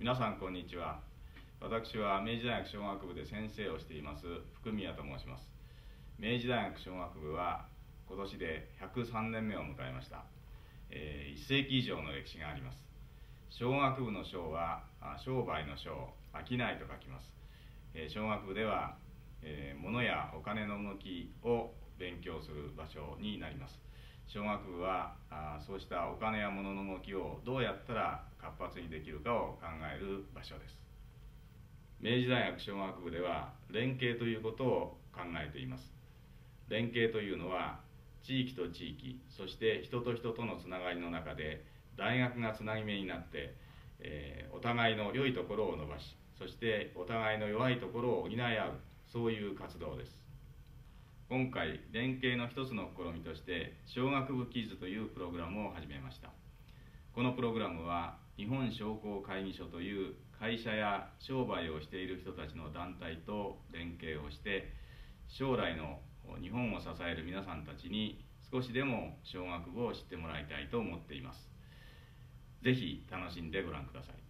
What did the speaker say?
皆さんこんにちは。私は明治大学小学部で先生をしています。福宮と申します。明治大学小学部は今年で103年目を迎えました、えー、1世紀以上の歴史があります。小学部の章は商売の商商いと書きます、えー、小学部では、えー、物やお金の動きを勉強する場所になります。小学部はあそうしたお金や物の動きをどうやったら活発にできるかを考える場所です。明治大学小学部では連携ということを考えています。連携というのは地域と地域そして人と人とのつながりの中で大学がつなぎ目になって、えー、お互いの良いところを伸ばしそしてお互いの弱いところを補い合うそういう活動です。今回連携の一つの試みとして小学部キッズというプログラムを始めましたこのプログラムは日本商工会議所という会社や商売をしている人たちの団体と連携をして将来の日本を支える皆さんたちに少しでも小学部を知ってもらいたいと思っています。ぜひ楽しんでご覧ください。